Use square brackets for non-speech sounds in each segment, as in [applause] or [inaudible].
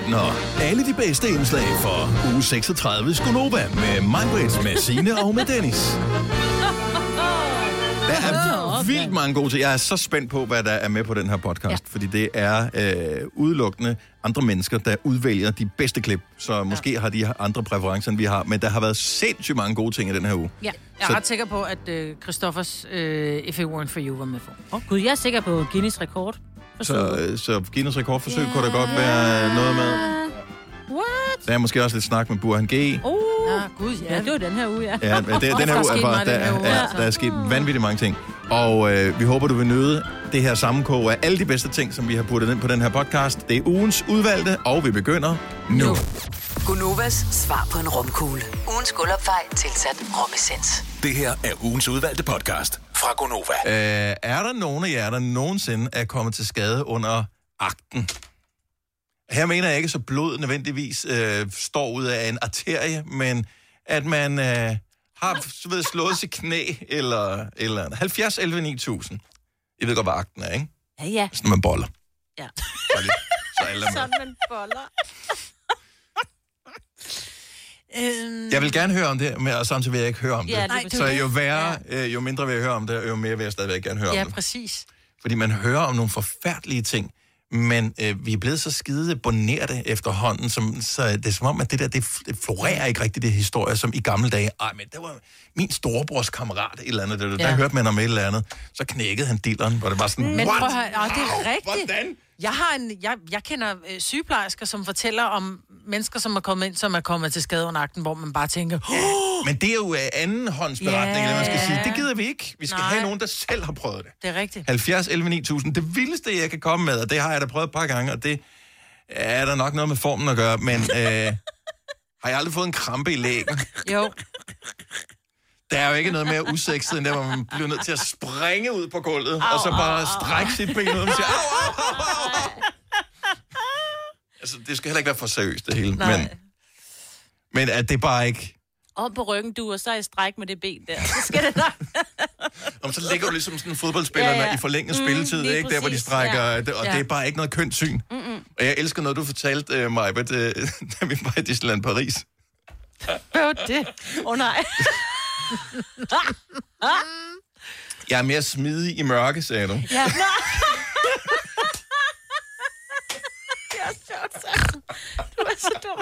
18 år. Alle de bedste indslag for uge 36 Skonova med mig, med Signe og med Dennis. Der er vildt mange gode ting. Jeg er så spændt på, hvad der er med på den her podcast, ja. fordi det er øh, udelukkende andre mennesker, der udvælger de bedste klip. Så måske ja. har de andre præferencer, end vi har, men der har været sindssygt mange gode ting i den her uge. Ja, jeg er Så- ret sikker på, at øh, Christoffers øh, If It Weren't For You var med for. Oh, gud, jeg er sikker på Guinness rekord. Så, øh, så Guinness rekordforsøg yeah. kunne der godt være noget med. What? Der er måske også lidt snak med Burhan G. Oh. Ja, gud, ja. det var den her uge, ja. Ja, det, [laughs] den her er uge er bare, der, uge, er, altså. der er sket vanvittigt mange ting. Og øh, vi håber, du vil nyde det her sammenkog af alle de bedste ting, som vi har puttet ind på den her podcast. Det er ugens udvalgte, og vi begynder nu. Gunovas svar på en romkugle. Ugens guldopfej tilsat romessens. Det her er ugens udvalgte podcast fra Gonova. Øh, er der nogen af jer, der nogensinde er kommet til skade under akten? Her mener jeg ikke, så blod nødvendigvis øh, står ud af en arterie, men at man øh, har så ved, slået sit knæ, eller, eller 70 11 9000. I ved godt, hvad akten er, ikke? Ja, ja. Sådan, man boller. Ja. Så, lige, så alle er. Sådan man boller. Øhm, Jeg vil gerne høre om det, men og samtidig vil jeg ikke høre om det. Ja, det er så jo værre, øh, jo mindre vil jeg høre om det, jo mere vil jeg stadigvæk gerne høre ja, om det. præcis. Fordi man hører om nogle forfærdelige ting, men øh, vi er blevet så skide bonerte efterhånden, som, så det er som om, at det der, det, florerer ikke rigtigt, det historie, som i gamle dage. Ej, men det var min storebrors kammerat, et eller andet, der, der Ja. hørte man om et eller andet. Så knækkede han dilleren, hvor det var sådan, Men prøv at høre, ja, det er rigtigt. Hvordan? Jeg, har en, jeg, jeg kender øh, sygeplejersker, som fortæller om mennesker, som er kommet ind, som er kommet til skade under akten, hvor man bare tænker, oh, Men det er jo øh, andenhåndsberetning, Ja. eller man skal sige. Det gider vi ikke. Vi skal Nej. have nogen, der selv har prøvet det. det er rigtigt. 70 11 9000. Det vildeste, jeg kan komme med, og det har jeg da prøvet et par gange, og det er der nok noget med formen at gøre, men øh, [laughs] har jeg aldrig fået en krampe i lægen? Jo, Der er jo ikke noget mere usekset, end der, hvor man bliver nødt til at springe ud på gulvet, au, og så bare strække sit ben ud og sige, au, au, au, au, au. Altså, det skal heller ikke være for seriøst, det hele. Nej. Men, men at det bare ikke... Op på ryggen, du, og så i stræk med det ben der. Så skal det nok. [laughs] Om så ligger du ligesom sådan en fodboldspiller Ja, ja. i forlænget Mm, spilletid, ikke? Der, hvor de præcis, strækker, ja. og Ja. det er bare ikke noget kønt syn. Mm-mm. Og jeg elsker noget, du fortalte uh, mig, uh, da vi var i Disneyland Paris. hvad var det? Åh oh, nej. [laughs] Jeg er mere smidig i mørke, sagde du. Ja. [laughs] Det er sjovt. Du er så dum.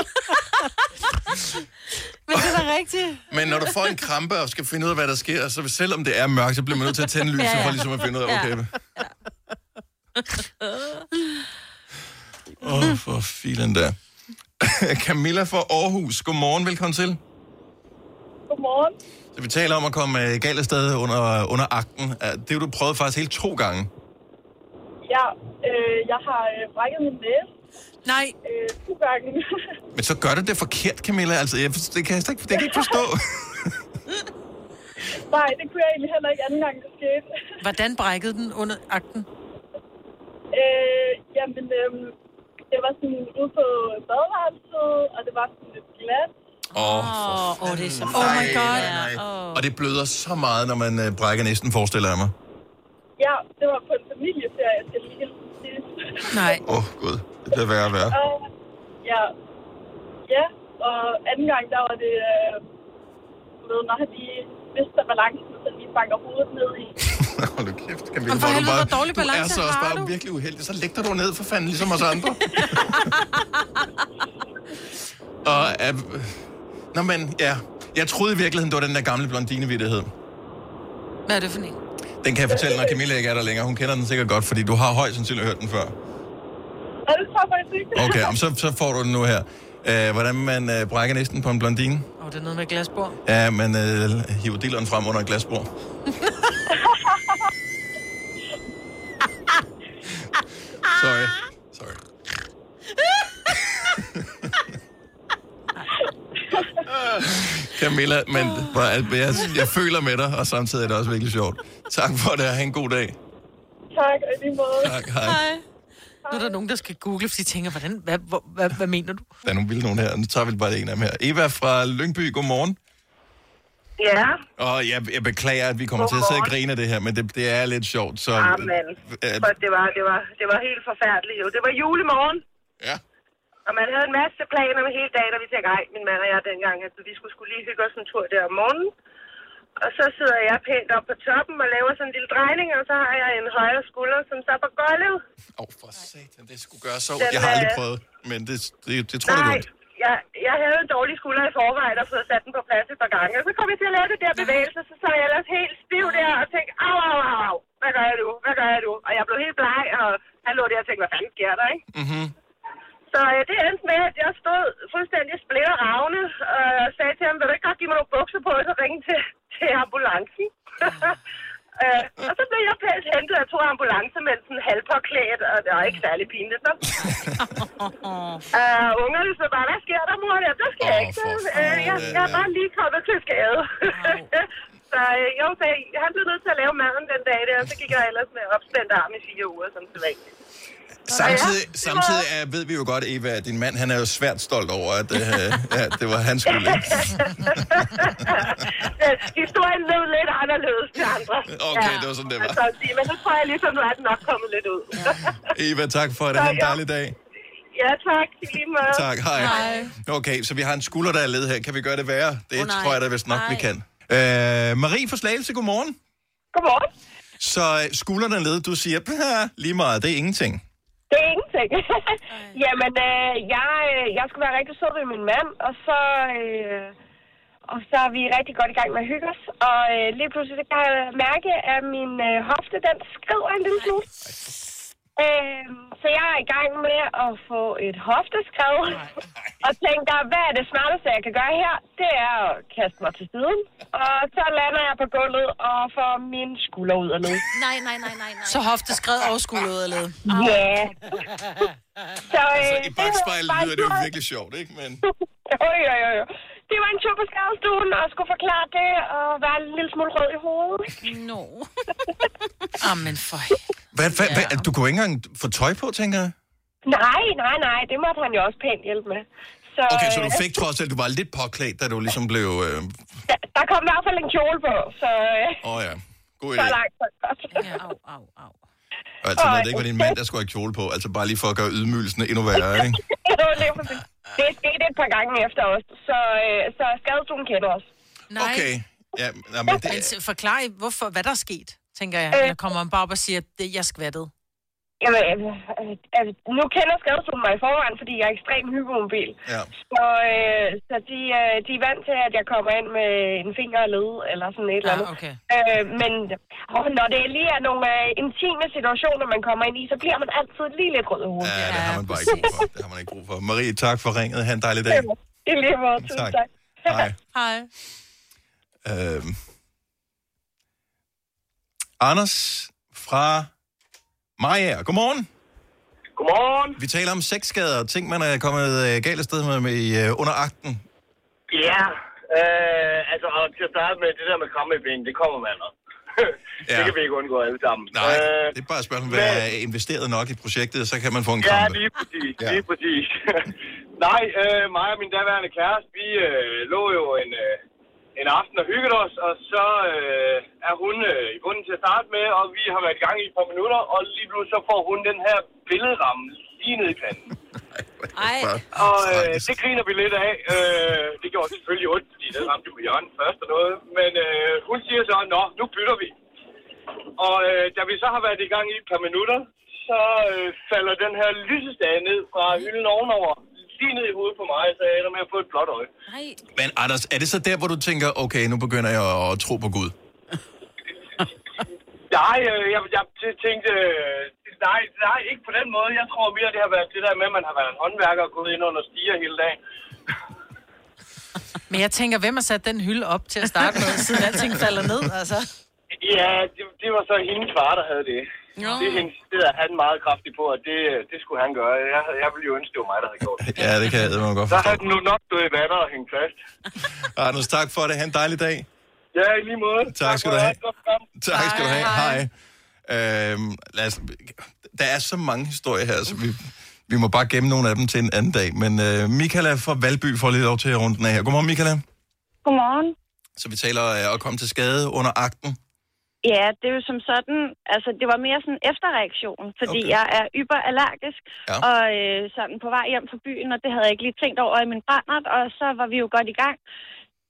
Men det er da rigtigt. Men når du får en krampe og skal finde ud af, hvad der sker, så selvom det er mørkt, så bliver man nødt til at tænde lyset, Ja, ja. for ligesom at finde ud af, Ja. okay. Åh, oh, for filen der. [laughs] Camilla fra Aarhus, godmorgen, velkommen til. Godmorgen. Så vi taler om at komme øh, galt afsted under, under akten. Øh, Det har du prøvet faktisk helt to gange. Ja, øh, jeg har øh, brækket min næse Nej, øh, to gange. [laughs] Men så gør du det forkert, Camilla. Altså, jeg, det kan jeg slet ikke, det kan jeg ikke [laughs] forstå. Nej, det kunne jeg egentlig heller ikke anden gang, det skete. [laughs] hvordan brækkede den under akten? øh, jamen, øh, det var sådan ude på badeværelset, og det var sådan lidt glat. Åh, oh, Åh, oh, det er så Oh my god. nej. Åh. Og det bløder så meget, når man øh, brækker næsten, forestiller jeg mig. Ja, det var på en familieferie, skal lige hilse. Nej. Åh, oh, gud. Det bliver værre og værre. Og, ja, ja, og anden gang, der var det, øh, du ved, når han lige mister balancen, så lige banker hovedet ned i. [laughs] Hold nu kæft, Camilla. Men for er helvede, bare, hvor dårlig du er balance så også har bare du. virkelig uheldig. Så læg dig du ned for fanden, ligesom os andre. [laughs] og, øh, nå, men ja. Jeg troede i virkeligheden, det var den der gamle blondinevittighed. Hvad er det for en? Den kan jeg fortælle, når Camilla ikke er der længere. Hun kender den sikkert godt, fordi du har højst sandsynligt hørt den før. Og det tror jeg faktisk ikke. Okay, så, så får du den nu her. Øh, hvordan man øh, brækker næsten på en blondine. Åh, oh, det er noget med glasbord. Ja, man øh, hiver dilleren frem under et glasbord. [laughs] Sorry. Sorry. Camilla, men jeg, jeg føler med dig, og samtidig er det også virkelig sjovt. Tak for det, og have en god dag. Tak, og lige måde. Tak, hej. Nej. Nu er der nogen, der skal google, fordi de tænker, hvordan, hvad, hvad, hvad, hvad mener du? Der er nogle vilde nogen her. Nu tager vi bare en af dem her. Eva fra Lyngby, godmorgen. Ja, Og jeg, jeg beklager, at vi kommer til at sidde og Godmorgen. grine af det her, men det, det er lidt sjovt. Så, amen. øh, For det var, det, var, det var helt forfærdeligt. Jo. Det var julemorgen, ja. Og man havde en masse planer med hele dagen, og vi tænkte, ej, min mand og jeg dengang, at vi skulle, skulle lige hygge os en tur der om morgenen. Og så sidder jeg pænt op på toppen og laver sådan en lille drejning, og så har jeg en højre skulder, som så på gulvet. Åh, oh, for satan, det skulle gøre så... Den, Jeg har aldrig øh, prøvet, men det, det, det tror jeg godt. jeg, jeg havde en dårlig skulder i forvejen og fået sat den på plads et par gange. Og så kom jeg til at lave det der bevægelse, så sad jeg ellers helt stiv der og tænkte, au, au, au, au, hvad gør jeg nu, hvad gør jeg nu? Og jeg blev helt bleg, og han lå der og tænkte, hvad fanden sker der, ikke? Mm-hmm. Så øh, det endte med, at jeg stod fuldstændig splitter ravne og sagde til ham, vil du ikke godt give mig nogle bukser på, og så ringe til, til ambulancen. [laughs] øh, og så blev jeg pænt hentet af to ambulancemensen halvpåklædt, og det var ikke særlig pinligt. Nå. uh, [laughs] ungerne så bare, hvad sker der, mor? Ja, der sker Åh, ikke. Så, øh, jeg, jeg er bare lige kommet til skade. [laughs] så øh, jo, så han blev nødt til at lave maden den dag der, og så gik jeg ellers med opspændt arm i fire uger, som det Samtidig, Ja, samtidig er, ved vi jo godt, Eva, at din mand han er jo svært stolt over, at øh, [laughs] ja, det var hans skyld. [laughs] Historien lød lidt anderledes til andre. Okay, det var sådan, det var. Altså, men nu tror jeg ligesom, nu er den nok kommet lidt ud. [laughs] Eva, tak for det. Ha' en ja. dejlig dag. ja, tak. Lige måde. Tak, hej. Okay, så vi har en skulder, der er led her. Kan vi gøre det værre? Det nej. tror jeg da vist nok, vi Nej. kan. Øh, Marie fra Slagelse, godmorgen. Godmorgen. Så øh, skulderen er led, du siger, "Pah, lige meget, det er ingenting. Det er ingenting. [laughs] Jamen, øh, jeg, øh, jeg skulle være rigtig sød ved min mand, og så, øh, og så er vi rigtig godt i gang med at hygge os. Og øh, lige pludselig kan jeg mærke, at min øh, hofte, den skriver en lille smule. Øh, så jeg er i gang med at få et hofteskred, og tænker, hvad er det smarteste, jeg kan gøre her? Det er at kaste mig til siden. Og så lander jeg på gulvet og får min skulder ud af led. Nej, nej, nej, nej, nej. Så hofteskred og skulder ud af led. Ja. Så, øh, Så i bagspejlet bare lyder det jo virkelig sjovt, ikke? Men [laughs] Jo, jo, jo, jo. Det var en tur på skadestuen, og skulle forklare det, og være en lille smule rød i hovedet. No. [laughs] Amen for... hvad, hvad, hvad, du kunne ikke engang få tøj på, tænker jeg? Nej, nej, nej, det måtte han jo også pænt hjælpe med. Så, Okay, så du øh, fik trods alt, du var lidt påklædt, da du ligesom blev... Åh øh, der, der kom i hvert fald en kjole på, så, øh, oh, ja, god så idé. langt så godt. Ja, au, au, au. Altså, når det ikke var din mand, der skulle have kjole på. Altså, bare lige for at gøre ydmygelsen endnu værre, ikke? [laughs] det er sket et par gange efter os, så, øh, så skadestuen kender os. Nej. Okay. Ja, men det, Men forklar, hvorfor, hvad der er sket, tænker jeg. Øh. Eller kommer man bare op og siger, at det, jeg skvattede. Jamen, øh, nu kender skadestuen mig i forvejen, fordi jeg er ekstremt hypermobil. ja. Så, øh, så de, øh, de er vant til, at jeg kommer ind med en finger og led, eller sådan et eller Ja, andet. okay. Øh, men åh, når det lige er nogle øh, intime situationer, man kommer ind i, så bliver man altid lige lidt rød i hovedet. Ja, det har man bare ikke brug for. Det har man ikke brug for. Marie, tak for ringet. Ha' en dejlig dag. I lige måde. Tak. tak. Hej. [laughs] Hej. Øhm. Anders fra Maja. Godmorgen. Godmorgen. Vi taler om sexskader, ting, man er kommet øh, galt afsted med, med øh, under akten. Ja, øh, altså og til at starte med, det der med kramme i ben, det kommer man også. [laughs] Ja. det kan vi ikke undgå alle sammen. Nej, Øh, det er bare et spørgsmål, hvad er investeret nok i projektet, så kan man få en Ja, krampe. lige præcis. Ja. Ja. Lige præcis. [laughs] Nej, øh, mig og min daværende kæreste, vi øh, lå jo en, øh, en aften og hyggede os, og så øh, er hun øh, i bunden til at starte med, og vi har været i gang i et par minutter, og lige pludselig så får hun den her billedramme lige ned i panden. [laughs] Ej. Og øh, det griner vi lidt af. Øh, det gjorde selvfølgelig ondt, fordi det ramte på hjørnet først og noget. Men øh, hun siger så, nå, nu bytter vi. Og øh, da vi så har været i gang i et par minutter, så øh, falder den her lysestage ned fra hylden ovenover. Lige ned i hovedet på mig, så jeg ender med at få et blåt øje. Nej. Men Anders, er det så der, hvor du tænker, okay, nu begynder jeg at tro på Gud? [laughs] Nej, øh, jeg, jeg tænkte, øh, nej, nej, ikke på den måde. Jeg tror mere, det har været det der med, at man har været en håndværker og gået ind under stiger hele dagen. Men jeg tænker, hvem har sat den hylde op til at starte med, siden alting falder ned, altså? Ja, det, det var så hendes far, der havde det. Nå. Det, er er han meget kraftig på, at det, det skulle han gøre. Jeg, jeg ville jo ønske, det var mig, der havde gjort det. Ja, det kan jeg man godt Så forstå. havde den nu nok stået i vatter og hængt fast. [laughs] Anders, tak for det. Ha' en dejlig dag. Ja, i lige måde. Tak skal for du have. Tak skal du have. Hej. Hej. Øhm, lad os, der er så mange historier her, så vi, vi må bare gemme nogle af dem til en anden dag. Men øh, Michaela fra Valby får lige lov til at runde den af her. Godmorgen, Michaela. Godmorgen. Så vi taler øh, at komme til skade under akten. Ja, det er jo som sådan, altså det var mere sådan en efterreaktion, fordi okay. jeg er yberallergisk, Ja. og øh, sådan på vej hjem fra byen, og det havde jeg ikke lige tænkt over i min brændert, og så var vi jo godt i gang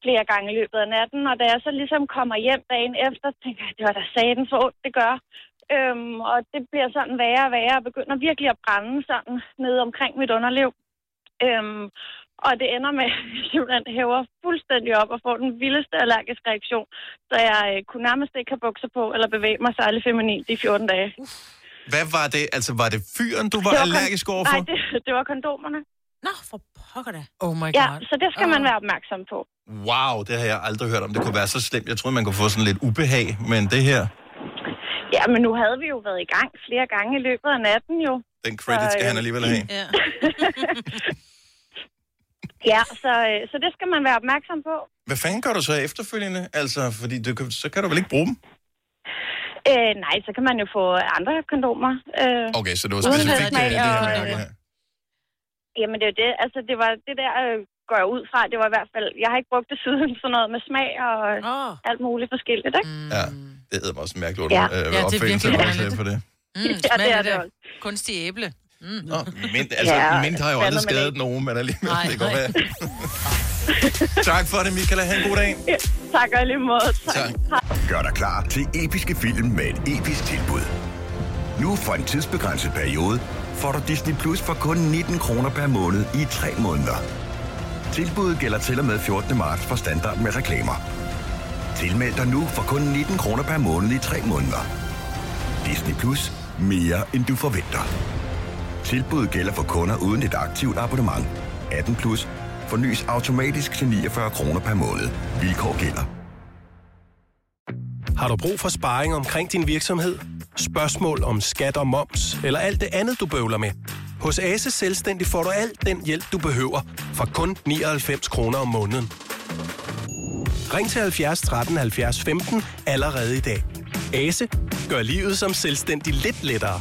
flere gange i løbet af natten, og da jeg så ligesom kommer hjem dagen efter, tænker jeg, det var da saten for ondt, det gør. Øhm, og det bliver sådan værre og værre, og begynder virkelig at brænde sådan nede omkring mit underliv. Øhm, og det ender med, [laughs] at jeg simpelthen hæver fuldstændig op og får den vildeste allergiske reaktion, så jeg øh, kunne nærmest ikke have bukser på eller bevæge mig særlig feminin de 14 dage. Hvad var det? Altså, var det fyren, du var Det kon- allergisk overfor? Nej, det, det var kondomerne. Nå, for pokker da. Oh my Ja, god. så det skal man være opmærksom på. Wow, det har jeg aldrig hørt om. Det kunne være så slemt. Jeg troede, man kunne få sådan lidt ubehag, men det her, Ja, men nu havde vi jo været i gang flere gange i løbet af natten jo. den credit skal Så, øh, han alligevel have. Ja. [laughs] [laughs] Ja, så, øh, så det skal man være opmærksom på. Hvad fanden gør du så efterfølgende? Altså, fordi du, så kan du vel ikke bruge dem? Øh, nej, så kan man jo få andre kondomer. Øh, Okay, så det var specifikt det, smag det, her. øh, Ja. Jamen det er jo det, altså det var det der, øh, går jeg ud fra, det var i hvert fald, jeg har ikke brugt det siden sådan noget med smag og Åh. alt muligt forskelligt, ikke? Mm. ja, det hedder mig også en mærkelig Ja. ja. Ja, øh, det er virkelig på det. Mm, Ja, det er det også. kunstig æble. Nå, mint, altså, Ja, ja, mint har jo aldrig skadet det. nogen, men alligevel, Nej, det nej. være. tak for det, Michaela. Ha' en god dag. Tak og lige måde. Tak. Tak. Gør dig klar til episke film med et episk tilbud. Nu for en tidsbegrænset periode får du Disney Plus for kun 19 kroner per måned i 3 måneder. Tilbuddet gælder til og med 14. marts for standard med reklamer. Tilmeld dig nu for kun 19 kroner per måned i 3 måneder. Disney Plus. Mere end du forventer. Tilbuddet gælder for kunder uden et aktivt abonnement. 18 plus. Fornyes automatisk til 49 kroner per måned. Vilkår gælder. Har du brug for sparring omkring din virksomhed? Spørgsmål om skat og moms, eller alt det andet, du bøvler med? Hos Ase Selvstændig får du alt den hjælp, du behøver, for kun 99 kroner om måneden. Ring til 70 13 70 15 allerede i dag. Ase gør livet som selvstændig lidt lettere.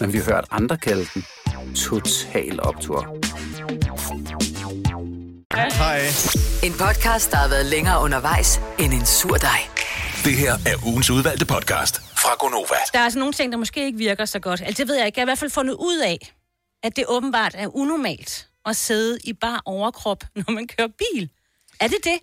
men vi har hørt andre kalde den Total Optor. Hej. En podcast, der har været længere undervejs end en sur dej. Det her er ugens udvalgte podcast fra Gonova. Der er altså nogle ting, der måske ikke virker så godt. Altså, det ved jeg ikke. Jeg har i hvert fald fundet ud af, at det åbenbart er unormalt at sidde i bare overkrop, [laughs] når man kører bil. Er det det?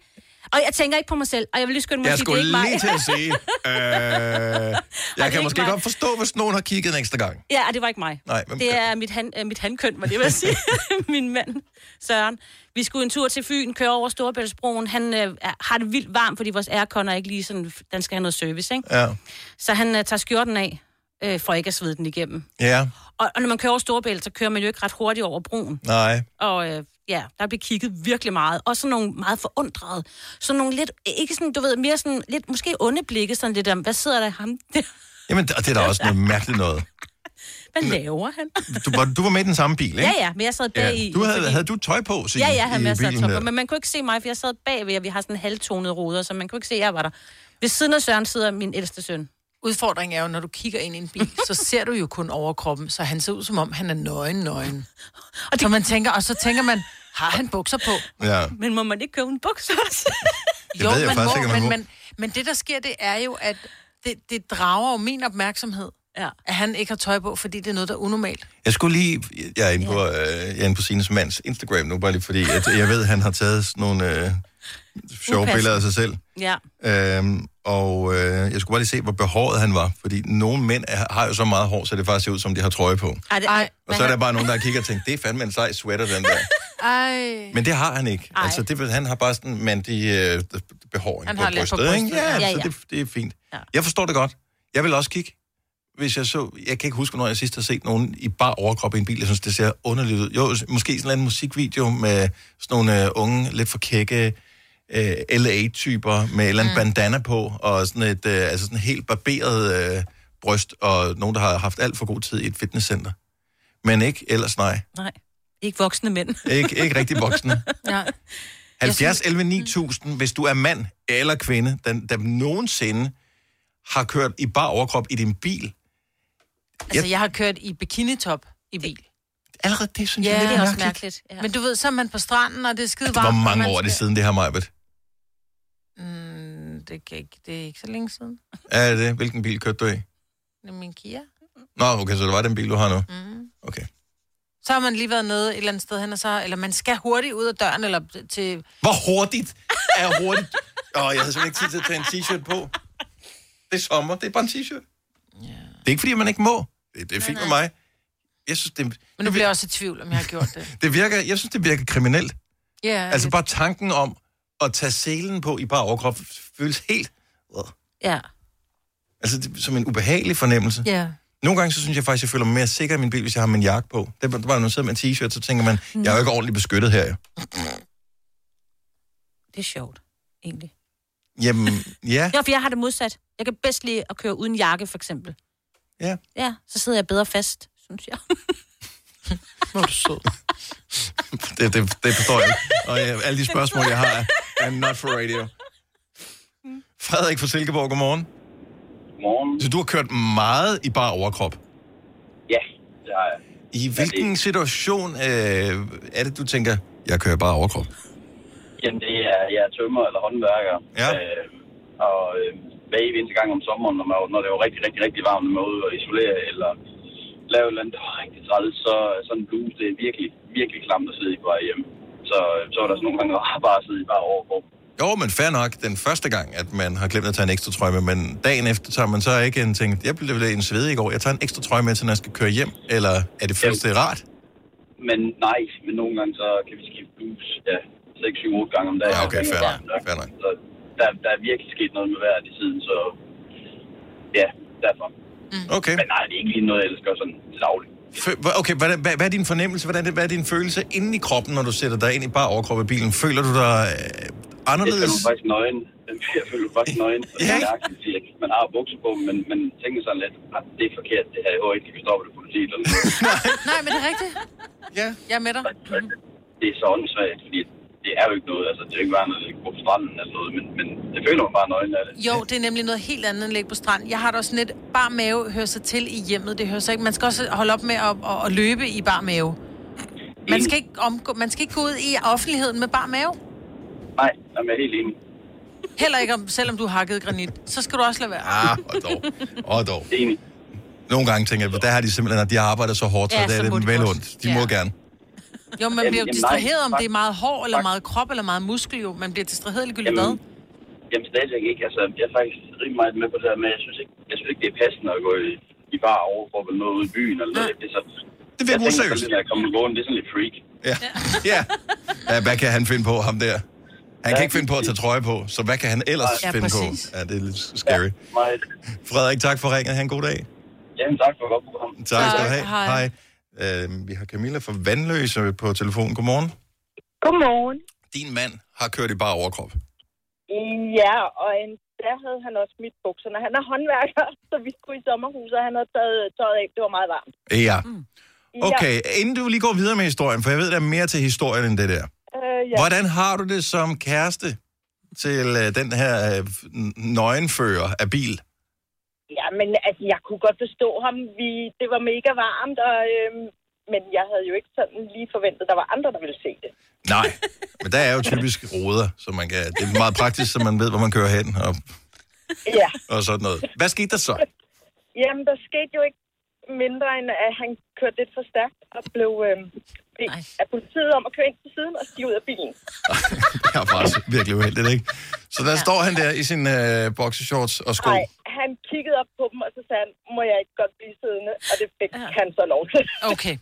Og jeg tænker ikke på mig selv, og jeg vil lige skynde mig Jeg at sige, det skulle er ikke mig. lige til at [laughs] sige, øh, jeg kan måske mig. godt forstå, hvis nogen har kigget en ekstra gang. Ja, og det var ikke mig. Nej, hvem det er mit, han, øh, mit handkøn, var det, jeg sige. [laughs] [laughs] Min mand, Søren. Vi skulle en tur til Fyn, køre over Storebæltsbroen. Han øh, har det vildt varmt, fordi vores aircon er ikke lige sådan, den skal have noget service, ikke? Ja. Så han øh, tager skjorten af, øh, for ikke at svede den igennem. Ja, Og, og når man kører over Storebælt, så kører man jo ikke ret hurtigt over broen. nej. Og øh, ja, der bliver kigget virkelig meget. Og sådan nogle meget forundrede. Sådan nogle lidt, ikke sådan, du ved, mere sådan lidt, måske onde blikke, sådan lidt om, hvad sidder der ham der? Jamen, det det er da også noget mærkeligt noget. [laughs] Hvad laver han? Du var, du var med i den samme bil, ikke? Ja, ja, men jeg sad bag i. Du havde, fordi- havde du tøj på, Signe, Ja, ja, han i med bilen sat der? top, men man kunne ikke se mig, for jeg sad bagved, og vi har sådan halvtonede ruder, så man kunne ikke se, at jeg var der. Ved siden af Søren sidder min ældste søn. Udfordringen er jo, når du kigger ind i en bil, så ser du jo kun overkroppen, så han ser ud som om, han er nøgen, nøgen. Og, det... så man tænker, og så tænker man, har han bukser på? Ja. Men må man ikke købe en bukser også? Ved jeg man faktisk må, ikke, man men, må. men, men det, der sker, det er jo, at det, det drager jo min opmærksomhed, ja. at han ikke har tøj på, fordi det er noget, der er unormalt. Jeg skulle lige... Jeg er inde på, øh, jeg er inde på Sines mands Instagram nu, bare lige fordi at jeg ved, at han har taget sådan nogle øh, sjove Upassende. billeder af sig selv. Ja. Øhm, og øh, jeg skulle bare lige se, hvor behåret han var. Fordi nogle mænd er, har jo så meget hår, så det faktisk ser ud, som de har trøje på. Ej, det, Ej, Og så er der bare nogen, der kigger og tænker, det er fandme en sej sweater, den der. [laughs] Ej. Men det har han ikke. Ej. Altså, det, han har bare sådan mandig øh, behåring Han på har lidt på brystet. ikke? brystet, Ja, ja. ja, så det, det er fint. Ja. Jeg forstår det godt. Jeg vil også kigge, hvis jeg så... Jeg kan ikke huske, når jeg sidst har set nogen i bare overkrop i en bil. Jeg synes, det ser underligt ud. Jo, måske sådan en musikvideo med sådan nogle øh, unge, lidt for kække øh, LA-typer med eller andet bandana på, og sådan et øh, altså sådan helt barberet øh, bryst, og nogen, der har haft alt for god tid i et fitnesscenter. Men ikke ellers nej. Nej, ikke voksne mænd. Ikke, ikke rigtig voksne. ja. 70 11 9000, hvis du er mand eller kvinde, der, der nogensinde har kørt i bar overkrop i din bil. Altså, jeg har kørt i bikinitop i bil. Allerede det synes Ja, jeg det er er også mærkeligt. mærkeligt. Ja. Men du ved, så er man på stranden, og det er skide varmt. Hvor mange man år er det siden, det her, Majbet? Mm, det, kan ikke, det er ikke så længe siden. Er det? Hvilken bil kørte du i? Det er min Kia. Nå, okay, så det var den bil, du har nu. Mm. Okay. Så har man lige været nede et eller andet sted hen, og så, eller man skal hurtigt ud af døren, eller til... Hvor hurtigt er hurtigt? Åh, jeg havde simpelthen ikke tid til at tage en t-shirt på. Det er sommer, det er bare en t-shirt. Det er ikke, fordi man ikke må. Det, det er fint med mig. Jeg synes, det, Men nu bliver jeg også i tvivl, om jeg har gjort det. [laughs] det virker, jeg synes, det virker kriminelt. Ja, Altså bare tanken om at tage selen på i bare overkrop føles helt... Ja. Altså det, som en ubehagelig fornemmelse. Ja. Nogle gange så synes jeg faktisk, jeg føler mig mere sikker i min bil, hvis jeg har min jakke på. Det er bare, når man sidder med en t-shirt, så tænker man, jeg er jo ikke ordentligt beskyttet her. Jo. Det er sjovt, egentlig. Jamen, ja. [laughs] Ja, for jeg har det modsat. Jeg kan bedst lide at køre uden jakke, for eksempel. Ja. Ja, så sidder jeg bedre fast, synes jeg. Hvor er du sød. [laughs] Det, det, det forstår jeg ikke. Og ja, alle de spørgsmål, jeg har, er- er not for radio. Frederik fra Silkeborg, godmorgen. Godmorgen. Så du har kørt meget i bar overkrop. Ja, det har jeg. I hvilken situation øh, er det, du tænker, jeg kører bare overkrop? Jamen, det er, jeg er tømmer eller håndværker. Ja. Øh, og øh, hver evig eneste gang om sommeren, når, man, når det er jo rigtig, rigtig, rigtig varmt, når man ude og isolere eller lave et eller andet, der er rigtig træls, så sådan en bluse, det er virkelig, virkelig klamt at sidde i på vej hjem. Så, så er der sådan nogle gange bare at sidde i bare overkrop. Jo, men fair nok, den første gang, at man har glemt at tage en ekstra trøje med, men dagen efter tager man så ikke en ting, jeg blev en svedig i går, jeg tager en ekstra trøje med, til når jeg skal køre hjem, eller er det føles det rart? Men nej, men nogle gange så kan vi skifte bluse, ja, 6, 7, 8 gange om dagen. Ja, okay, fair nok, fair nok. Så der, der er virkelig sket noget med vejret i siden, så ja, derfor. Okay. Men nej, det er ikke lige noget, jeg elsker sådan dagligt. Okay, hvad, hvad, hvad er din fornemmelse, hvordan er det, hvad er din følelse inde i kroppen, når du sætter dig ind i bare overkrop i bilen? Føler du dig øh, Jeg føler anderledes? mig faktisk nøgen. Jeg føler mig faktisk nøgen. Er at man har bukser på, men man tænker sådan lidt, at det er forkert, det her. Jeg håber ikke, de kan stoppe det politiet eller noget. Nej, men det er rigtigt. Ja. Jeg er med dig. Det er så åndssvagt, fordi det er jo ikke noget. Altså, det er jo ikke bare noget, at gå på stranden eller noget, men, men jeg føler mig bare nøgen af det. Jo, det er nemlig noget helt andet end at ligge på stranden. Jeg har da også lidt, bar mave hører sig til i hjemmet. Det hører sig ikke. Man skal også holde op med at, at, at løbe i bar mave. Man skal, ikke omgå, man skal ikke gå ud i offentligheden med bar mave. Nej, jeg er helt enig. Heller ikke, om, selvom du har hakket granit. Så skal du også lade være. Ah, og dog. Og dog. Enig. Nogle gange tænker jeg, der har de simpelthen, at de har arbejdet så hårdt, så Ja, det er det de vel ondt. De Ja. må gerne. Jo, man bliver jo distraheret, nej, om det er meget hår, eller fakt- meget krop, eller meget muskel, jo. Man bliver distraheret ligegyldigt hvad. Jamen, jamen stadigvæk ikke. Altså, jeg er faktisk rimelig meget med på det her med, jeg synes ikke, jeg synes ikke det er passende at gå i, i bar overkrop eller noget ude i byen. Eller noget. Det er så, det virker jeg tænker useriøst. jeg kommer gående, det er sådan lidt freak. Ja. [laughs] ja. ja. Hvad kan han finde på, ham der? Han kan ikke finde på at tage trøje på, så hvad kan han ellers Ja, finde præcis. på? Ja, det er lidt scary. Meget. Frederik, tak for ringet. Ha' en god dag. Jamen, tak for godt program. Tak skal du have. Hej. Øh, vi har Camilla fra Vandløse på telefon. Godmorgen. Godmorgen. Din mand har kørt i bare overkrop. Ja, og en, der havde han også smidt bukserne. Han er håndværker, [laughs] så vi skulle i sommerhuset, og han havde taget tøjet af. Det var meget varmt. Ja. Okay, inden du lige går videre med historien, for jeg ved, der er mere til historien end det der. Øh, ja. Hvordan har du det som kæreste til øh, den her øh, nøgenfører af bil? Ja, men altså, jeg kunne godt forstå ham. Vi, det var mega varmt, og, øhm, men jeg havde jo ikke sådan lige forventet, at der var andre, der ville se det. Nej, men der er jo typisk ruder, så man kan, det er meget praktisk, så man ved, hvor man kører hen og, Ja. og sådan noget. Hvad skete der så? Jamen, der skete jo ikke mindre, end at han kørte lidt for stærkt og blev øhm, bedt af politiet om at køre ind til siden og stige ud af bilen. [laughs] Det er faktisk virkelig uheldigt, ikke? Så der står han der i sin øh, boxershorts og sko. Nej, han kiggede op på dem, og så sagde han, må jeg ikke godt blive siddende? Og det fik han så lov til. [laughs] Okay.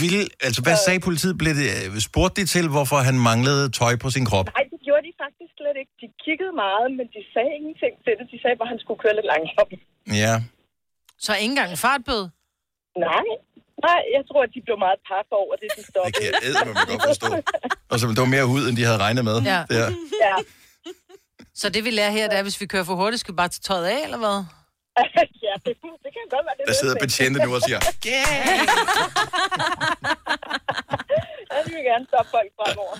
Vil, altså, hvad sagde politiet? Blev det, øh, spurgte de til, hvorfor han manglede tøj på sin krop? Nej, det gjorde de faktisk slet ikke. De kiggede meget, men de sagde ingenting til det. De sagde bare, at han skulle køre lidt langsomt. Ja. Så ikke engang en fartbøde? Nej, Nej, jeg tror, at de blev meget paf over det, de stoppede. Det kan jeg eddermame godt forstå. Og så det var mere hud, end de havde regnet med. Ja. Der. ja. Så det vi lærer her, det er, hvis vi kører for hurtigt, skal vi bare tage tøjet af, eller hvad? [laughs] ja, det, det kan godt være, det er Der sidder betjente nu og siger, [laughs] Jeg vil gerne stoppe folk fremover.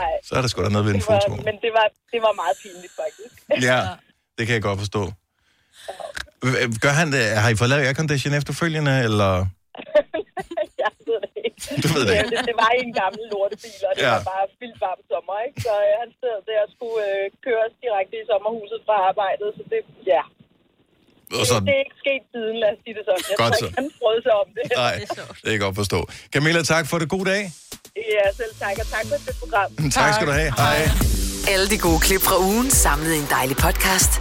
Nej, så er der sgu da noget ved en det var, foto. men det var, det var meget pinligt, faktisk. [laughs] Ja, det kan jeg godt forstå. Gør han det? Har I fået lavet aircondition efterfølgende, eller? jeg ved det ikke. Du ved det ikke. Det, det var i en gammel lortebil, og det Ja. ja. var bare vildt varmt sommer, ikke? Så øh, han stod der og skulle øh, køres direkte i sommerhuset fra arbejdet, så det, ja. Og så, Det, det er ikke sket siden, lad os sige det sådan. Jeg Godt tror ikke, han frød sig om det. nej, det kan jeg godt forstå. Camilla, tak for det. God dag. Ja, selv tak, og tak for det program. Tak skal du have. Hej. Alle de gode klip fra ugen samlet i en dejlig podcast.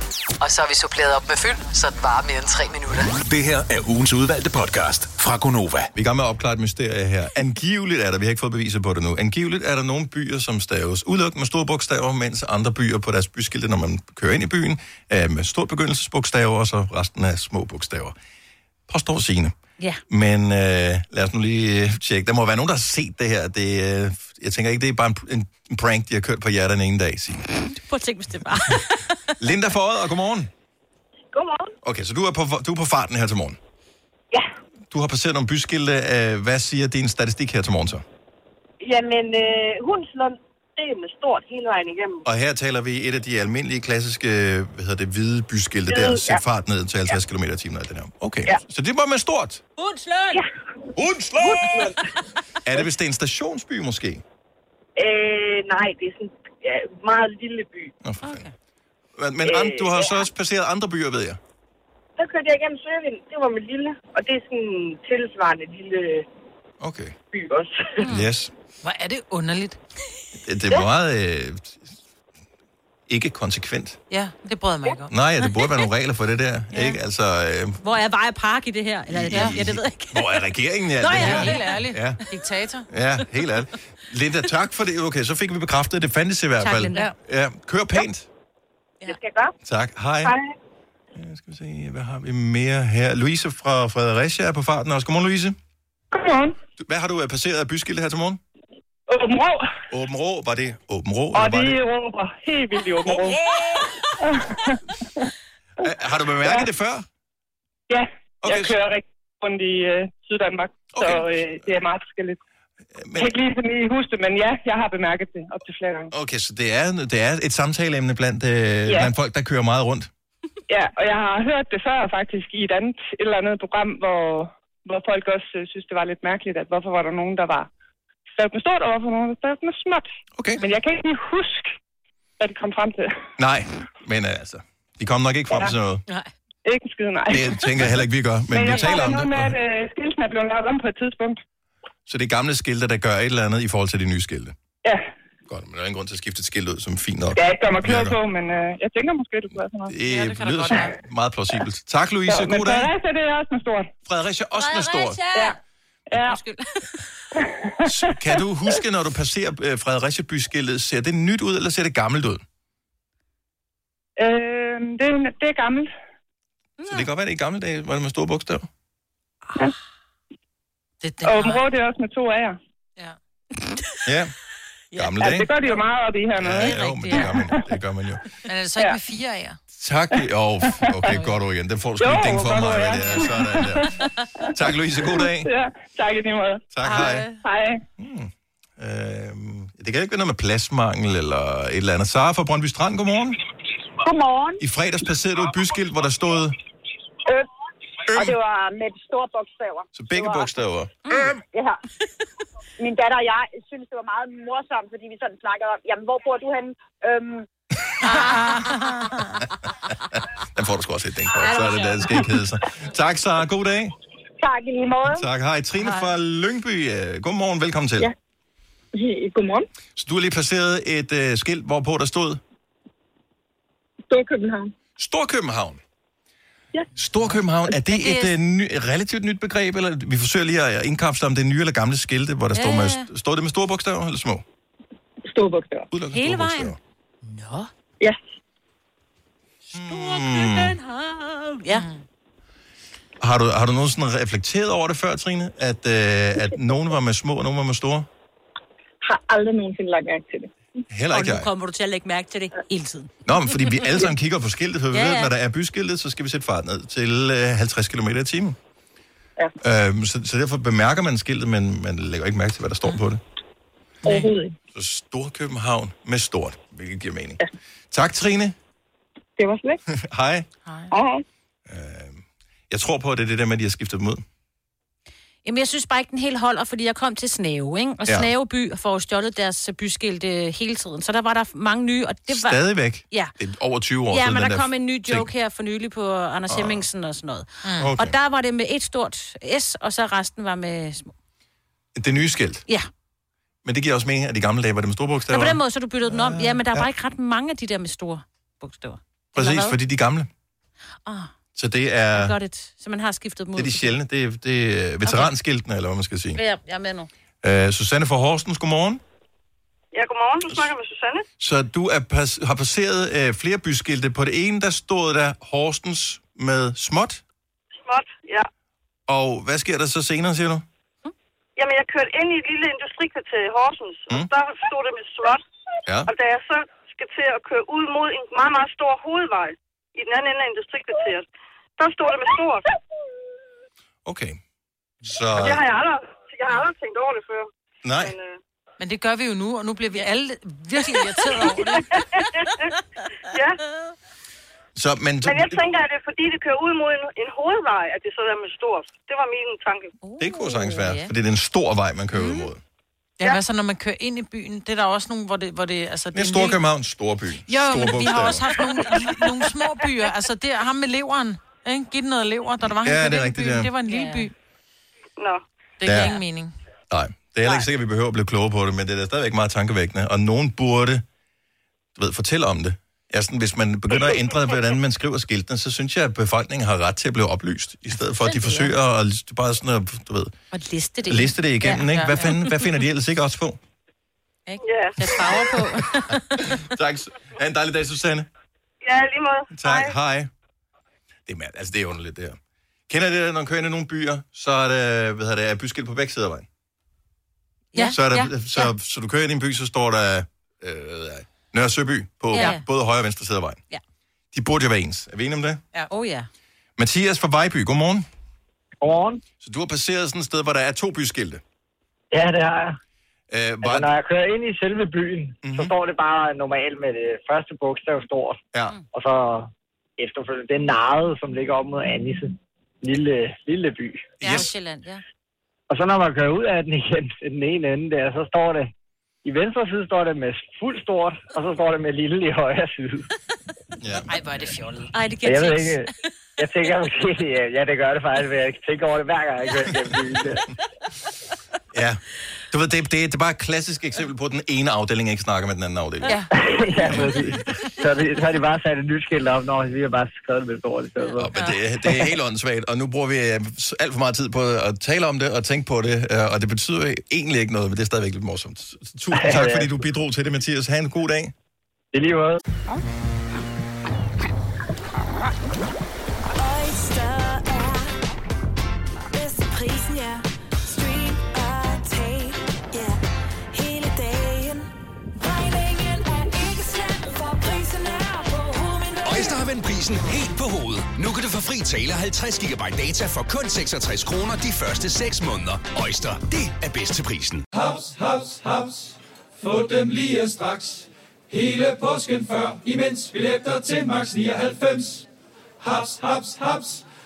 Og så har vi suppleret op med fyld, så det varer mere end tre minutter. Det her er ugens udvalgte podcast fra Gonova. Vi er i gang med at opklare et mysterie her. Angiveligt er der, vi har ikke fået beviser på det nu, angiveligt er der nogle byer, som staves udelukkende med store bogstaver, mens andre byer på deres byskilte, når man kører ind i byen, er med stort begyndelsesbogstaver, og så resten er små bogstaver. Påstår Signe. Ja. Men øh, lad os nu lige øh, tjekke. Der må være nogen, der har set det her. Det, øh, jeg tænker ikke, det er bare en, en, en prank, de har kørt på hjertet en ene dag, Signe. Prøv at tænke, hvis det var. [laughs] Linda Fåret, og godmorgen. Godmorgen. Okay, så du er, på, du er på farten her til morgen? Ja. Du har passeret nogle byskilte. Øh, hvad siger din statistik her til morgen så? Jamen, øh, Hundslund, det er med stort hele vejen igennem. Og her taler vi et af de almindelige, klassiske, hvad hedder det, hvide byskilte der. Sæt ja. fart ned til 50 km i timen. Det her. Okay, Ja. så det var med stort. Hundslund! Ja. Hundslund! er det, hvis det er en stationsby måske? Øh, nej, det er sådan en ja, meget lille by. Nå, for okay. Men, men and, du har så også passeret andre byer, ved jeg. Så kørte jeg igennem Søvind, det var med lille, og det er sådan en tilsvarende lille Okay. by også. Yes. Hvor er det underligt. Det, det er meget øh, ikke konsekvent. Ja, det bryder mig ikke om. Nej, det burde være nogle regler for det der. [laughs] ja. Ikke? Altså, øh, Hvor er Veje Park i det her? Eller, ja. ja, det ved jeg ikke. hvor er regeringen i alt Nå det ja, her? Helt ærligt. Ja. Diktator. Ja, helt ærligt. Linda, tak for det. Okay, så fik vi bekræftet, at det fandtes i hvert Tak, fald. Linda. Ja, kør pænt. Det skal jeg gøre. Tak. Hej. Hej. Ja, skal vi se, hvad har vi mere her? Louise fra Fredericia er på farten også. Godmorgen, Louise. Godmorgen. Hvad har du øh, passeret af byskilte her til morgen? Åben Rå, Åben Rå, var det Åben Rå? og det? råber helt vildt i Åben Rå. [laughs] Har du bemærket det før? Ja, Okay, jeg kører rigtig rundt i øh, Syddanmark, så øh, det er meget forskelligt. Men, Jeg kan ikke lige sådan lige huske det, men ja, jeg har bemærket det op til flere gange. okay, så det er, det er et samtaleemne blandt, øh, Ja. blandt folk, der kører meget rundt. Ja, og jeg har hørt det før faktisk i et andet et eller andet program, hvor, hvor folk også øh, synes, det var lidt mærkeligt, at hvorfor var der nogen, der var skrevet med stort, og hvorfor nogen, der skrevet med småt. Okay. Men jeg kan ikke lige huske, hvad de kom frem til. Nej, men øh, altså, de kommer nok ikke frem Ja. til noget. Nej. Ikke en skid, nej. Det tænker jeg heller ikke, vi gør, men, Men vi jeg taler om det. det. noget med, at øh, skilten er blevet lavet om på et tidspunkt. Så det er gamle skilte, der gør et eller andet i forhold til de nye skilte. Ja, Godt, men der er ingen grund til at skifte et skilt ud, som fint nok. jeg er ikke gør mig klog på, men øh, jeg tænker måske, det kunne være sådan noget. Det, Ja, det kan da lyder godt som være. meget plausibelt. Tak, Louise. Så, men God dag. Fredericia, det er også med stort. Fredericia også med stort. Ja. Ja, Undskyld. Kan du huske, når du passerer øh, Fredericia byskiltet, ser det nyt ud, eller ser det gammelt ud? øh, det, er- det er gammelt. Så det kan godt være, det er i gamle dage, var det med store bogstaver. Det, den Og Åben Rå, det er også med to A'er. Ja. Ja, gamle Ja, dage. det gør de jo meget op i hernede. Ja, jo, men det gør man, det gør man jo. Men er det så ikke Ja. med fire af jer? Tak. Åh, oh, okay, godt ord igen. Den får du sgu lige ding for mig. ja. Det er. Sådan der. Tak, Louise. God dag. Ja, tak i lige måde. Tak, hej. Hej. Øhm, det kan ikke være noget med pladsmangel eller et eller andet. Sara fra Brøndby Strand, godmorgen. Godmorgen. I fredags passerede du et byskilt, hvor der stod Øm. Og det var med store bogstaver. så begge var- bogstaver. Øm. Ja. Min datter og jeg synes, det var meget morsomt, fordi vi sådan snakkede om, jamen, hvor bor du henne? Øhm, [laughs] Den får du sgu også et ding for. Så er det der, det skal ikke hedde sig. Tak, Sara. God dag. tak i lige måde. Tak. Hej. Trine fra Lyngby. øh, Godmorgen. Velkommen til. Ja. Godmorgen. Så du har lige passeret et øh, skilt, hvorpå der stod Storkøbenhavn. Storkøbenhavn. Ja. Storkøbenhavn, er det det et, øh, ny, relativt nyt begreb, eller vi forsøger lige at indkapsle om det er nye eller gamle skilte, hvor der Ja, står, med, ja, står det med store bogstaver eller små? Store bogstaver. Udelukkende Hele store vejen? bogstaver. Nå. Ja. Storkøbenhavn. Ja. Har du, har du nogensinde reflekteret over det før, Trine? At, øh, at nogen var med små, og nogen var med store? Har aldrig nogensinde lagt mærke til det. Heller ikke Og nu jeg. kommer du til at lægge mærke til det hele tiden. Nå, men fordi vi alle sammen kigger på skiltet, for vi Ja, [laughs] ja, ved, ja. når der er byskiltet, så skal vi sætte fart ned til øh, 50 km i timen. Ja. Øhm, så, så derfor bemærker man skiltet, men man lægger ikke mærke til, hvad der står på det. Overhovedet. Så Storkøbenhavn med stort, hvilket giver mening. Ja. Tak, Trine. Det var slet. [laughs] Hej. Hej. Hej. Jeg tror på, at det er det der med, at de har skiftet dem ud. Jamen, jeg synes bare ikke, den helt holder, fordi jeg kom til Snave, ikke? Og Ja. Snave by får stjålet deres byskilte hele tiden. Så der var der mange nye, og det var... Stadigvæk. Ja. Er over 20 år Ja, siden, men den der kom en ny ting. joke her for nylig på Anders Hemmingsen og sådan noget. Mm. Okay. Og der var det med et stort S, og så resten var med små. Det nye skilt. Ja. Men det giver også mening, at de gamle dage var det med store bogstaver. på den måde, så du byttede den om. Ja, men der er Ja. bare ikke ret mange af de der med store bogstaver. Præcis, fordi de gamle. Ah, Så det er, got it. Så man har skiftet ud. det er de sjældne. Det er, det er veteranskiltene, eller hvad man skal sige. Ja, jeg er med nu. Uh, Susanne fra Horsens, godmorgen. Ja, godmorgen. Du snakker med Susanne. Så du er pas, har passeret uh, flere byskilte. På det ene, der stod der Horsens med småt. Småt, ja. Og hvad sker der så senere, siger du? Jamen, jeg kørte ind i et lille industrikvarter i Horsens, mm. og Mm. der stod det med småt. Ja. Og da jeg så skal til at køre ud mod en meget, meget stor hovedvej i den anden ende af industrikvarteret, der stod det med stort. Okay. Så... Og det har jeg aldrig, jeg har aldrig tænkt over det før. Nej. Men, øh, Men det gør vi jo nu, og nu bliver vi alle virkelig irriteret over det. [laughs] ja, Så, men, men jeg tænker, at det er fordi, det kører ud mod en, en hovedvej, at det så er med stort. Det var min tanke. det kunne sagtens være, fordi det er en stor vej, man kører ud mod. Ja, hvad så, når man kører ind i byen? Det er der også nogle, hvor det... Hvor det altså, det er en Storkøbenhavn, lille- Jo, Store men vi har også haft nogle, nogle små byer. Altså, det ham med leveren. Ikke? Giv den noget lever, da der var han Ja, det er rigtigt, byen. ja. Det var en lille by. Nå. Det giver Ja. ingen mening. Nej, det er heller ikke sikkert, at vi behøver at blive klogere på det, men det er da stadigvæk meget tankevækkende. Og nogen burde, du ved, fortælle om det. Ja, sådan, hvis man begynder at ændre, hvordan man skriver skiltene, så synes jeg, at befolkningen har ret til at blive oplyst, i stedet for, at de forsøger at bare sådan at, du ved, Og liste det. liste det igennem, Ja, ikke? Hvad, ja. fanden, hvad finder de ellers ikke også på? Ikke? Ja. Sæt farver på. [laughs] Tak. Ha' en dejlig dag, Susanne. Ja, lige måde. Tak. Hej. Det er, mærkeligt. altså, det er underligt, det her. Kender I det, når man kører ind i nogle byer, så er det, hvad hedder det, er byskilt på begge sider af vejen? Ja, Så, er der, ja, så, ja. så du kører ind i en by, så står der øh, Nørre Søby på Ja. både højre og venstre side af vejen. Ja. De burde jo være ens. Er vi enige om det? Ja. Oh ja. Mathias fra Vejby, godmorgen. Godmorgen. Så du har passeret sådan et sted, hvor der er to byskilte. Ja, det har jeg. Øh, Altså, når jeg kører ind i selve byen, Mhm. mm-hmm. så står det bare normalt med det første bogstav stort. Ja. Og så efterfølgende det narede, som ligger op mod Annisse. Lille, lille by. Ja, yes. Sjælland, ja. Og så når man kører ud af den igen, den ene ende der, så står det, i venstre side står det med fuld stort, og så står det med lille i højre side. [laughs] Ja. Ej, hvor er det fjollet. Ej, det giver jeg ved ikke, jeg tænker måske, ja, ja, det gør det faktisk, men jeg tænker over det hver gang, jeg kører byen. Ja. Du ved, det, det, det er bare et klassisk eksempel på, at den ene afdeling ikke snakker med den anden afdeling. Ja. [laughs] ja, præcis. Så, er det, så har de bare sat et nyt skilt op, når vi har bare skrevet det med stort i stedet for. Men det, er- det er helt åndssvagt, og nu bruger vi øh, alt for meget tid på at tale om det og tænke på det, øh, og det betyder jo egentlig ikke noget, men det er stadigvæk lidt morsomt. Tusind tak, fordi du bidrog til det, Mathias. Ha' en god dag. I lige måde. Nu tale 50 GB data for kun 66 kroner de første 6 måneder. Øjster, det er bedst til prisen. Haps, haps, haps. Få dem lige straks. Hele påsken før, imens billetter til max 99. Haps, haps, haps.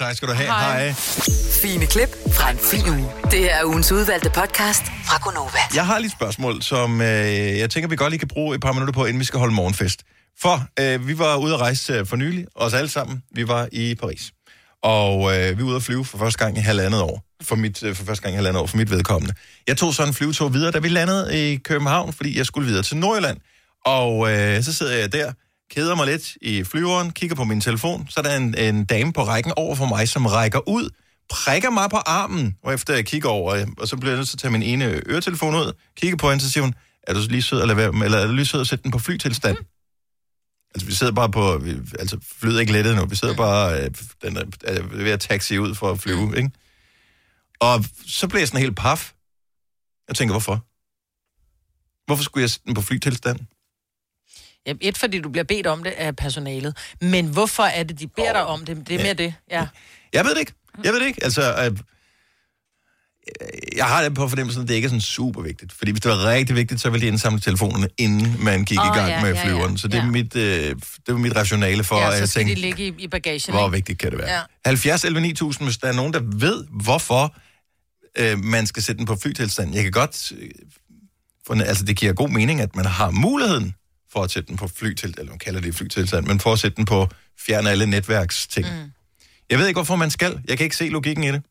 Tak skal du have. Hej. Fine klip fra en fin uge. Det er ugens udvalgte podcast fra Gonova. Jeg har lige et spørgsmål, som øh, jeg tænker, vi godt lige kan bruge et par minutter på, inden vi skal holde morgenfest. For øh, vi var ude at rejse øh, for nylig, os alle sammen. Vi var i Paris. Og øh, vi er ude at flyve for første gang i halvandet år. for, mit, øh, for første gang i halvandet år, for mit vedkommende. Jeg tog så en flyvetog videre, da vi landede i København, fordi jeg skulle videre til Nordjylland. Og øh, så sidder jeg der, keder mig lidt i flyveren, kigger på min telefon, så er der en, en dame på rækken over for mig, som rækker ud, prikker mig på armen, og efter jeg kigger over, øh, og så bliver jeg nødt til at tage min ene øretelefon ud, kigger på hende, så siger hun, er du lige sød at, lade være, med- eller er du lige sød at sætte den på flytilstand? Altså, vi sidder bare på... Vi, altså, flyet er ikke lettet nu. Vi sidder bare... Øh, den er, er ved at taxi ud for at flyve, ikke? Og så blev jeg sådan helt paf. Jeg tænker, hvorfor? Hvorfor skulle jeg sætte den på flytilstand? Ja, et, fordi du bliver bedt om det af personalet. Men hvorfor er det, de beder dig om det? Det er mere det, ja. Jeg ved det ikke. Jeg ved det ikke. Altså, øh, jeg har det på fornemmelsen, at det ikke er sådan super vigtigt. Fordi hvis det var rigtig vigtigt, så ville de indsamle telefonerne, inden man gik Åh, i gang ja, med ja, ja. flyveren. Så det er, Ja. mit, øh, det var mit rationale for, ja, at så tænkte, de ligge i, i bagagen, hvor ikke? vigtigt kan det være? Ja. 70 11 9000, hvis der er nogen, der ved, hvorfor øh, man skal sætte den på flytilstand. Jeg kan godt... Øh, for, altså, det giver god mening, at man har muligheden for at sætte den på flytilstand, eller man kalder det flytilstand, men for at sætte den på fjerne alle netværksting. Mm. Jeg ved ikke, hvorfor man skal. Jeg kan ikke se logikken i det.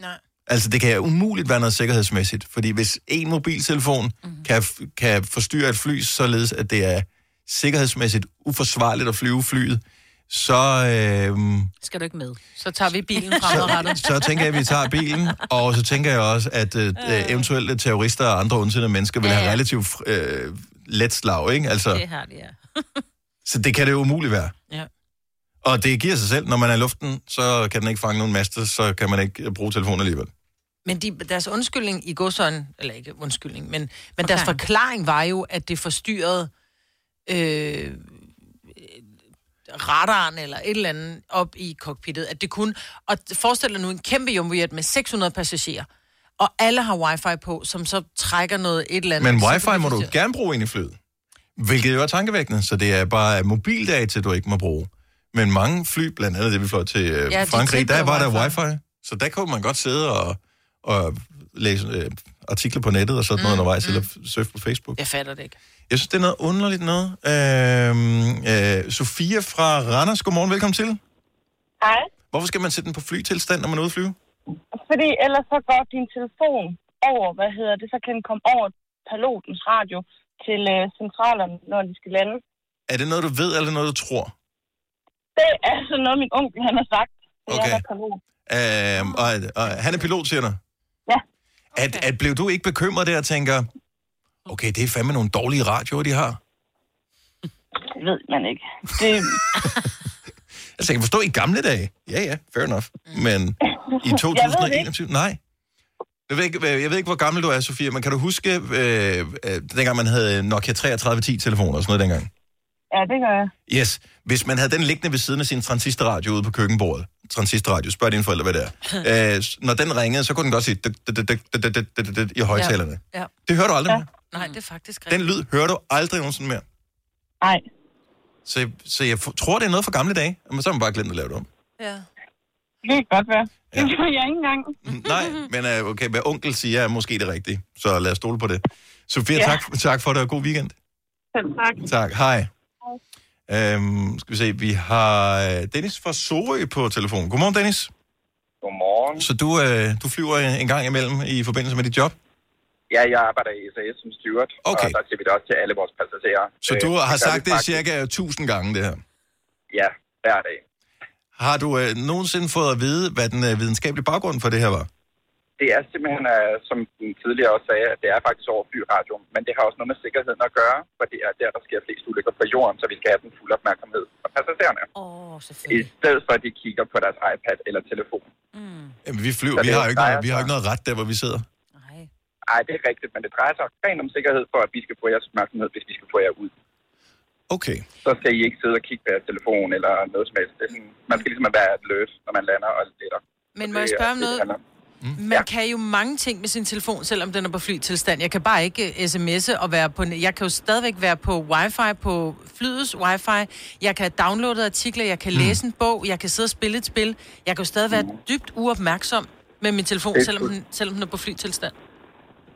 Nej. Altså, det kan umuligt være noget sikkerhedsmæssigt, fordi hvis en mobiltelefon mm. kan, kan forstyrre et fly, således at det er sikkerhedsmæssigt uforsvarligt at flyve flyet, så, øh, Skal du ikke med? Så tager vi bilen [laughs] fremadrettet. så tænker jeg, at vi tager bilen, og så tænker jeg også, at øh, øh. eventuelle terrorister og andre ondsindede mennesker vil Ja, have relativt øh, let slag, ikke? Altså, Det har de, ja. [laughs] så det kan det jo umuligt være. Ja. Og det giver sig selv, når man er i luften, så kan den ikke fange nogen master, så kan man ikke øh, bruge telefonen alligevel. Men de, deres undskyldning i godsøjen, eller ikke undskyldning, men, men deres forklaring var jo, at det forstyrrede øh, radaren eller et eller andet op i cockpittet. At det kunne, og forestil dig nu en kæmpe jumbojet med 600 passagerer, og alle har wifi på, som så trækker noget et eller andet. Men wifi må du gerne bruge ind i flyet. Hvilket jo er tankevækkende, så det er bare mobildata, du ikke må bruge. Men mange fly, blandt andet det, vi fløj til øh, Ja, Frankrig, der var der wifi. Så der kunne man godt sidde og, og læse øh, artikler på nettet og sådan mm, noget undervejs, mm. eller surfe på Facebook. Jeg fatter det ikke. Jeg synes, det er noget underligt noget. Øhm, øh, Sofia fra Randers, godmorgen, velkommen til. Hej. Hvorfor skal man sætte den på flytilstand, når man er ude at flyve? Fordi ellers så går din telefon over, hvad hedder det, så kan den komme over pilotens radio til øh, centralerne, når de skal lande. Er det noget, du ved, eller er noget, du tror? Det er altså noget, min onkel han har sagt. Det Okay. er pilot. Øhm, og, og han er pilot, siger du? Ja. At, at blev du ikke bekymret der og tænker, okay, det er fandme nogle dårlige radioer, de har? Det ved man ikke. Det, Altså, [laughs] jeg kan forstå i gamle dage. Ja, ja, fair enough. Men [laughs] I 2021? Nej. Jeg ved, ikke, jeg ved ikke, hvor gammel du er, Sofie, men kan du huske, øh, øh, dengang man havde Nokia 3310-telefoner og sådan noget dengang? Ja, det gør jeg. Yes. Hvis man havde den liggende ved siden af sin transistorradio ude på køkkenbordet, transistorradio, spørg dine forældre, hvad det er. [laughs] øh, når den ringede, så kunne den godt sige i højtalerne. Ja. Det hører du aldrig ja. mere. Nej, det er faktisk rigtigt. Den lyd hører du aldrig nogensinde mere. Nej. Så, så jeg tror, det er noget for gamle dage, men så har man bare glemt at lave det om. Ja. Det kan godt være. Det gør jeg ikke engang. Nej, men øh, okay, hvad onkel siger er måske det rigtige, så lad os stole på det. Sofia, Ja. tak, tak for det, og god weekend. Selv tak. Tak, hej. Øhm, skal vi se, vi har øh, Dennis fra Sorø på telefon. Godmorgen, Dennis. Godmorgen. Så du, øh, du flyver en gang imellem i forbindelse med dit job? Ja, jeg arbejder i SAS som steward, Okay. og der siger vi det også til alle vores passagerer. Så du Øh, har sagt det faktisk- cirka 1000 gange, det her. Ja, hver dag. Har du øh, nogensinde fået at vide, hvad den øh, videnskabelige baggrund for det her var? Det er simpelthen, øh, som den tidligere også sagde, at det er faktisk over flyradio, men det har også noget med sikkerheden at gøre, for det er der, der sker flest ulykker på jorden, så vi skal have den fulde opmærksomhed fra passagererne. Åh, I stedet for, at de kigger på deres iPad eller telefon. Jamen, vi flyver, Så vi det har jo ikke noget, vi har jo ikke noget ret der, hvor vi sidder. Nej, det er rigtigt, men det drejer sig rent om sikkerhed for, at vi skal få jeres opmærksomhed, hvis vi skal få jer ud. Okay. Så skal I ikke sidde og kigge på jeres telefon eller noget som helst. Det er sådan, man skal ligesom være alert, når man lander og letter. Men må jeg det spørge om noget? om. Man ja. kan jo mange ting med sin telefon, selvom den er på flytilstand. Jeg kan bare ikke uh, sms'e og være på... Jeg kan jo stadigvæk være på wifi, på flyets wifi. Jeg kan downloade artikler, jeg kan læse en bog, jeg kan sidde og spille et spil. Jeg kan jo stadig være dybt uopmærksom med min telefon, selvom den, selvom den er på flytilstand.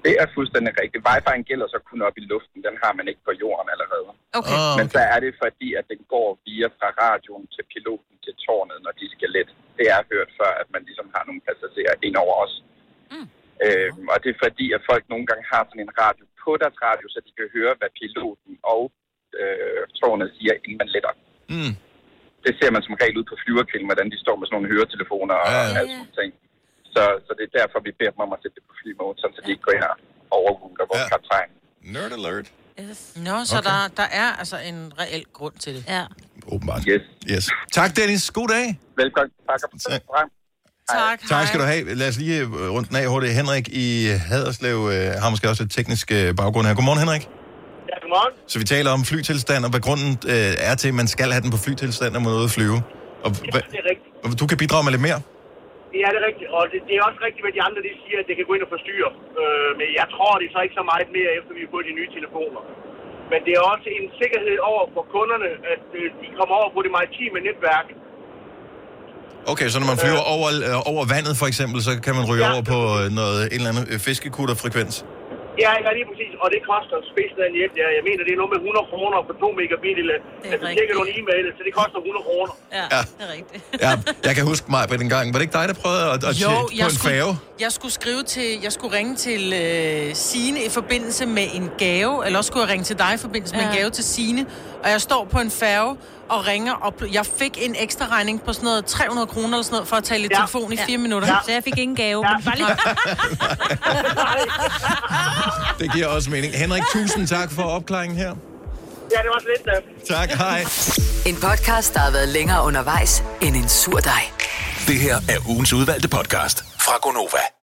Det er fuldstændig rigtigt. Wi-Fi'en gælder så kun op i luften. Den har man ikke på jorden allerede. Okay. Ah, Men så er det fordi, at den går via fra radioen til piloten til tårnet, når de skal let. Det er hørt før, at man ligesom har nogle passagerer ind over os, Mm. Øh, og det er fordi, at folk nogle gange har sådan en radio på deres radio, så de kan høre, hvad piloten og øh, tårnet siger, inden man letter. Mm. Det ser man som regel ud på flyverkilden, hvordan de står med sådan nogle høretelefoner og Ja, ja. alt sådan ting. Så, så det er derfor, vi beder dem om at sætte det på sådan, så de ikke går ind og overruler vores ja. kaptajn. Nerd alert. Nå, så Okay. der, der er altså en reel grund til det. Ja. Åbenbart. Yes. yes. Tak, Dennis. God dag. Velkommen. Tak. tak. Tak, Tak skal du have. Lad os lige øh, rundt den af hurtigt. Henrik i Haderslev øh, har måske også et teknisk øh, baggrund her. Godmorgen, Henrik. Ja, godmorgen. Så vi taler om flytilstand, og hvad grunden øh, er til, at man skal have den på flytilstand, når man er ude at flyve. Og hvad, Det er rigtigt. og du kan bidrage med lidt mere. Ja, det er rigtigt. Og det, det er også rigtigt, hvad de andre de siger, at det kan gå ind og forstyrre. Øh, men jeg tror, det så ikke så meget mere, efter vi har fået de nye telefoner. Men det er også en sikkerhed over for kunderne, at øh, de kommer over på det maritime netværk. Okay, så når man flyver over, øh, over vandet for eksempel, så kan man ryge Ja. over på øh, noget, en eller anden øh, fiskekutterfrekvens. Ja, ja, lige præcis. Og det koster spidsen af en hjem. Ja, jeg mener, det er noget med 100 kroner på 2 megabit. Eller, altså, tjekker nogle e-mail, så det koster 100 kroner. Ja, Ja. det er rigtigt. [laughs] Ja, jeg kan huske mig på den gang. Var det ikke dig, der prøvede at, at Jo, tjekke på jeg en skulle, færge? jeg skulle skrive til, jeg skulle ringe til øh, Sine i forbindelse med en gave, eller også skulle jeg ringe til dig i forbindelse med en Ja. gave til Sine, og jeg står på en færge og ringer, og jeg fik en ekstra regning på sådan noget 300 kroner eller sådan noget, for at tale i Ja. telefon i Ja. fire minutter. Ja. Så jeg fik ingen gave, men bare lige... [laughs] Det giver også mening. Henrik, tusind tak for opklaringen her. Ja, det var så lidt. Tak, hej. En podcast, der har været længere undervejs end en sur dej. Det her er ugens udvalgte podcast fra Gonova.